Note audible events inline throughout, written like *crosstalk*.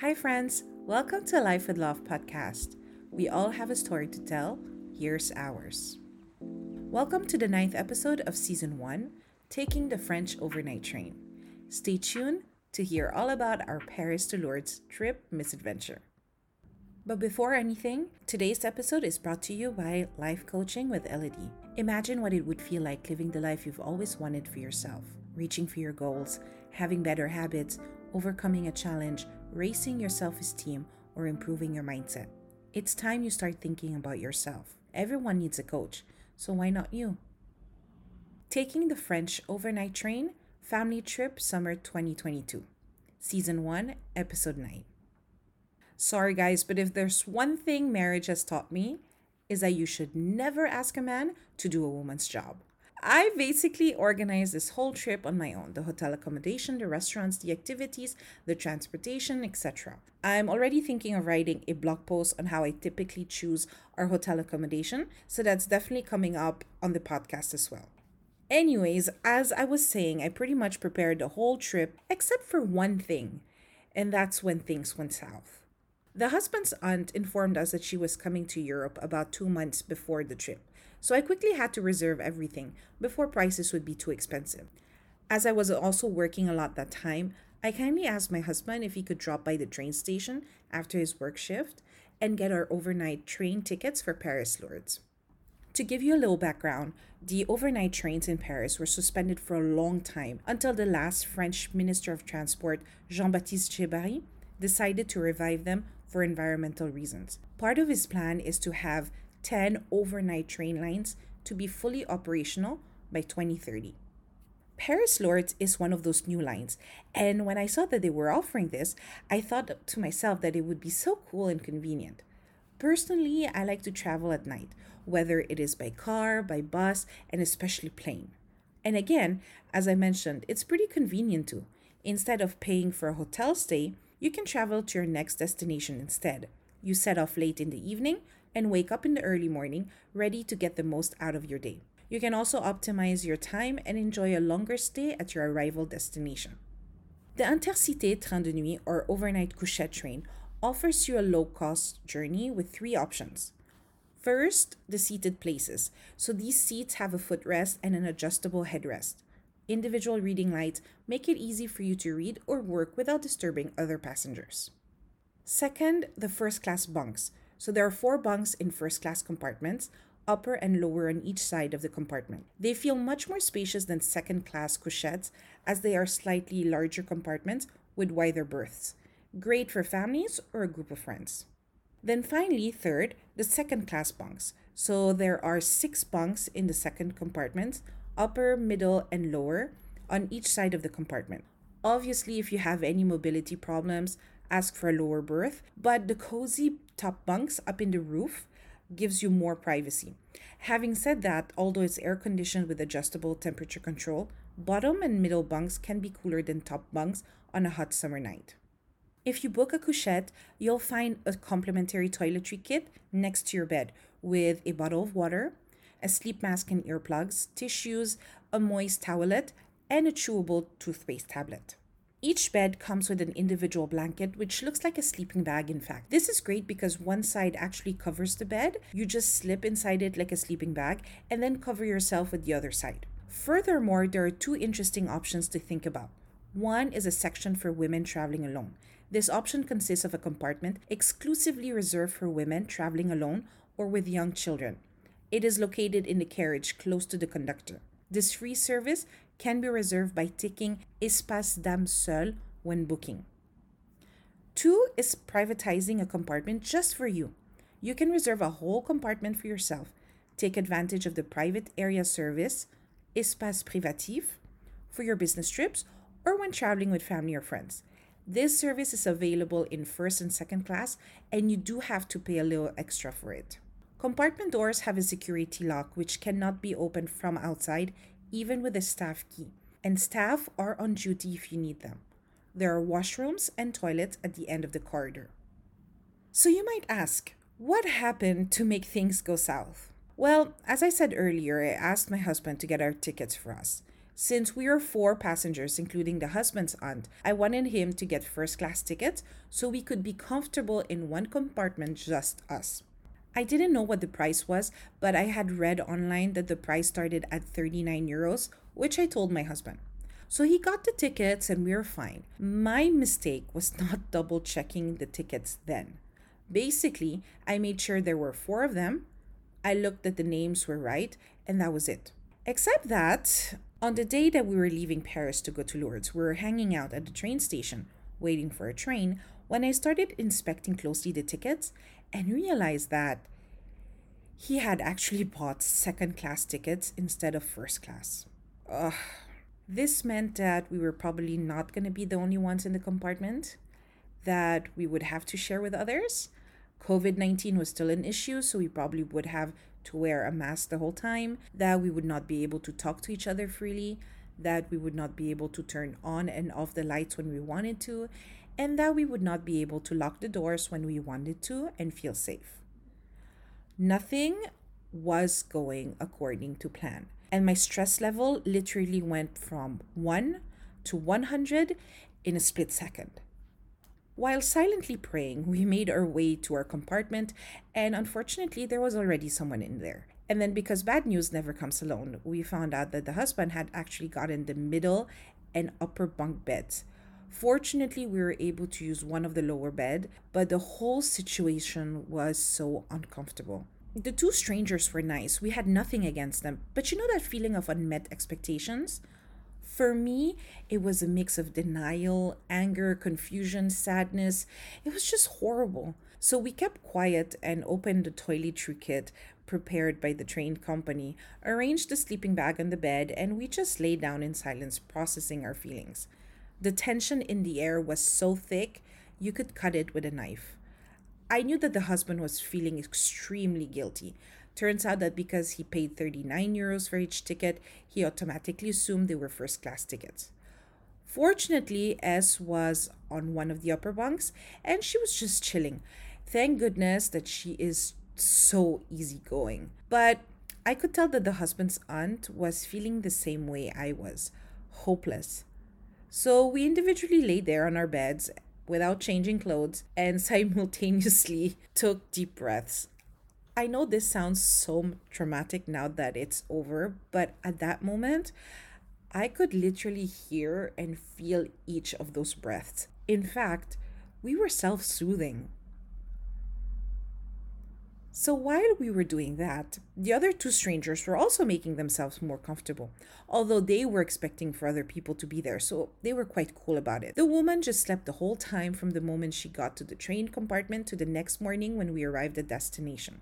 Hi, friends. Welcome to Life with Love podcast. We all have a story to tell. Here's ours. Welcome to the ninth episode of season one Taking the French Overnight Train. Stay tuned to hear all about our Paris to Lourdes trip misadventure. But before anything, today's episode is brought to you by Life Coaching with Elodie. Imagine what it would feel like living the life you've always wanted for yourself, reaching for your goals, having better habits, overcoming a challenge, raising your self esteem, or improving your mindset. It's time you start thinking about yourself. Everyone needs a coach, so why not you? Taking the French Overnight Train Family Trip Summer 2022, Season 1, Episode 9. Sorry, guys, but if there's one thing marriage has taught me, is that you should never ask a man to do a woman's job. I basically organized this whole trip on my own the hotel accommodation, the restaurants, the activities, the transportation, etc. I'm already thinking of writing a blog post on how I typically choose our hotel accommodation, so that's definitely coming up on the podcast as well. Anyways, as I was saying, I pretty much prepared the whole trip except for one thing, and that's when things went south. The husband's aunt informed us that she was coming to Europe about two months before the trip, so I quickly had to reserve everything before prices would be too expensive. As I was also working a lot that time, I kindly asked my husband if he could drop by the train station after his work shift and get our overnight train tickets for Paris Lourdes. To give you a little background, the overnight trains in Paris were suspended for a long time until the last French Minister of Transport, Jean Baptiste Djebbari, decided to revive them for environmental reasons. Part of his plan is to have 10 overnight train lines to be fully operational by 2030. Paris Lourdes is one of those new lines, and when I saw that they were offering this, I thought to myself that it would be so cool and convenient. Personally, I like to travel at night, whether it is by car, by bus, and especially plane. And again, as I mentioned, it's pretty convenient too. Instead of paying for a hotel stay, you can travel to your next destination instead. You set off late in the evening and wake up in the early morning ready to get the most out of your day. You can also optimize your time and enjoy a longer stay at your arrival destination. The Intercité Train de Nuit or overnight couchette train offers you a low cost journey with three options. First, the seated places. So these seats have a footrest and an adjustable headrest. Individual reading lights make it easy for you to read or work without disturbing other passengers. Second, the first class bunks. So there are four bunks in first class compartments, upper and lower on each side of the compartment. They feel much more spacious than second class couchettes as they are slightly larger compartments with wider berths great for families or a group of friends. Then finally, third, the second class bunks. So there are six bunks in the second compartment, upper, middle, and lower, on each side of the compartment. Obviously, if you have any mobility problems, ask for a lower berth, but the cozy top bunks up in the roof gives you more privacy. Having said that, although it's air conditioned with adjustable temperature control, bottom and middle bunks can be cooler than top bunks on a hot summer night. If you book a couchette, you'll find a complimentary toiletry kit next to your bed with a bottle of water, a sleep mask and earplugs, tissues, a moist towelette, and a chewable toothpaste tablet. Each bed comes with an individual blanket, which looks like a sleeping bag, in fact. This is great because one side actually covers the bed. You just slip inside it like a sleeping bag and then cover yourself with the other side. Furthermore, there are two interesting options to think about. One is a section for women traveling alone. This option consists of a compartment exclusively reserved for women traveling alone or with young children. It is located in the carriage close to the conductor. This free service can be reserved by ticking Espace Dame Seule when booking. Two is privatizing a compartment just for you. You can reserve a whole compartment for yourself, take advantage of the private area service, Espace Privatif, for your business trips or when traveling with family or friends. This service is available in first and second class, and you do have to pay a little extra for it. Compartment doors have a security lock which cannot be opened from outside, even with a staff key, and staff are on duty if you need them. There are washrooms and toilets at the end of the corridor. So you might ask, what happened to make things go south? Well, as I said earlier, I asked my husband to get our tickets for us. Since we are four passengers, including the husband's aunt, I wanted him to get first class tickets so we could be comfortable in one compartment, just us. I didn't know what the price was, but I had read online that the price started at 39 euros, which I told my husband. So he got the tickets and we were fine. My mistake was *laughs* not double checking the tickets then. Basically, I made sure there were four of them, I looked that the names were right, and that was it. Except that, on the day that we were leaving Paris to go to Lourdes, we were hanging out at the train station, waiting for a train, when I started inspecting closely the tickets and realized that he had actually bought second class tickets instead of first class. Ugh. This meant that we were probably not going to be the only ones in the compartment, that we would have to share with others. COVID 19 was still an issue, so we probably would have to wear a mask the whole time, that we would not be able to talk to each other freely, that we would not be able to turn on and off the lights when we wanted to, and that we would not be able to lock the doors when we wanted to and feel safe. Nothing was going according to plan. And my stress level literally went from 1 to 100 in a split second. While silently praying, we made our way to our compartment, and unfortunately, there was already someone in there. And then, because bad news never comes alone, we found out that the husband had actually gotten the middle and upper bunk beds. Fortunately, we were able to use one of the lower bed, but the whole situation was so uncomfortable. The two strangers were nice. We had nothing against them. But you know that feeling of unmet expectations? For me, it was a mix of denial, anger, confusion, sadness. It was just horrible. So we kept quiet and opened the toiletry kit prepared by the train company, arranged the sleeping bag on the bed, and we just lay down in silence, processing our feelings. The tension in the air was so thick, you could cut it with a knife. I knew that the husband was feeling extremely guilty. Turns out that because he paid 39 euros for each ticket, he automatically assumed they were first class tickets. Fortunately, S was on one of the upper bunks and she was just chilling. Thank goodness that she is so easygoing. But I could tell that the husband's aunt was feeling the same way I was hopeless. So we individually lay there on our beds without changing clothes and *laughs* simultaneously took deep breaths. I know this sounds so traumatic now that it's over, but at that moment, I could literally hear and feel each of those breaths. In fact, we were self soothing. So while we were doing that, the other two strangers were also making themselves more comfortable, although they were expecting for other people to be there, so they were quite cool about it. The woman just slept the whole time from the moment she got to the train compartment to the next morning when we arrived at destination.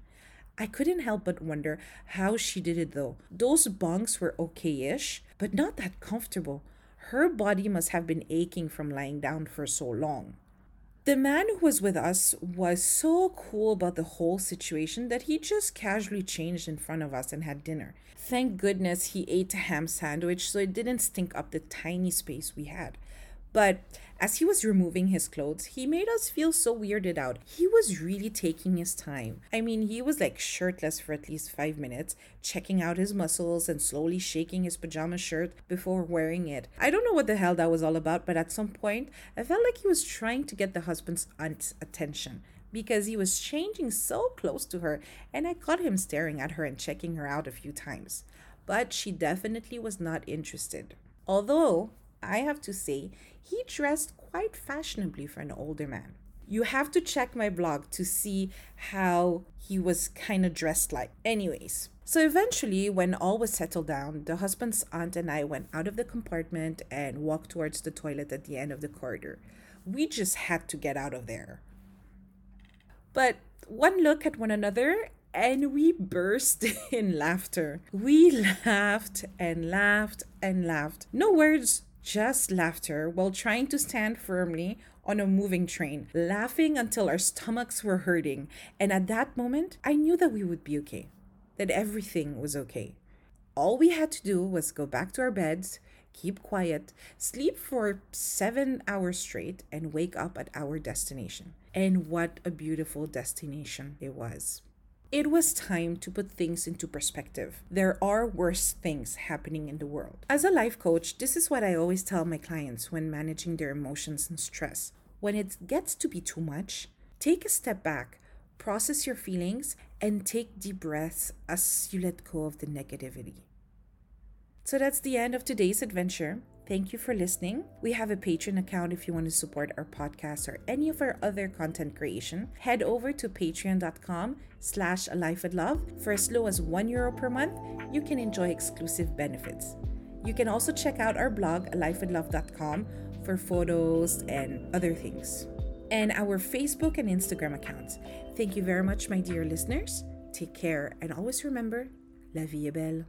I couldn't help but wonder how she did it though. Those bunks were okay ish, but not that comfortable. Her body must have been aching from lying down for so long. The man who was with us was so cool about the whole situation that he just casually changed in front of us and had dinner. Thank goodness he ate a ham sandwich so it didn't stink up the tiny space we had. But as he was removing his clothes, he made us feel so weirded out. He was really taking his time. I mean, he was like shirtless for at least five minutes, checking out his muscles and slowly shaking his pajama shirt before wearing it. I don't know what the hell that was all about, but at some point, I felt like he was trying to get the husband's aunt's attention because he was changing so close to her, and I caught him staring at her and checking her out a few times. But she definitely was not interested. Although, I have to say, he dressed quite fashionably for an older man. You have to check my blog to see how he was kind of dressed like. Anyways, so eventually, when all was settled down, the husband's aunt and I went out of the compartment and walked towards the toilet at the end of the corridor. We just had to get out of there. But one look at one another and we burst *laughs* in laughter. We laughed and laughed and laughed. No words, just laughter while trying to stand firmly on a moving train, laughing until our stomachs were hurting. And at that moment, I knew that we would be okay, that everything was okay. All we had to do was go back to our beds, keep quiet, sleep for seven hours straight, and wake up at our destination. And what a beautiful destination it was. It was time to put things into perspective. There are worse things happening in the world. As a life coach, this is what I always tell my clients when managing their emotions and stress. When it gets to be too much, take a step back, process your feelings, and take deep breaths as you let go of the negativity. So that's the end of today's adventure. Thank you for listening. We have a Patreon account if you want to support our podcast or any of our other content creation. Head over to patreon.com slash life love. For as low as one euro per month, you can enjoy exclusive benefits. You can also check out our blog, alifewithlove.com, for photos and other things. And our Facebook and Instagram accounts. Thank you very much, my dear listeners. Take care and always remember, la vie est belle.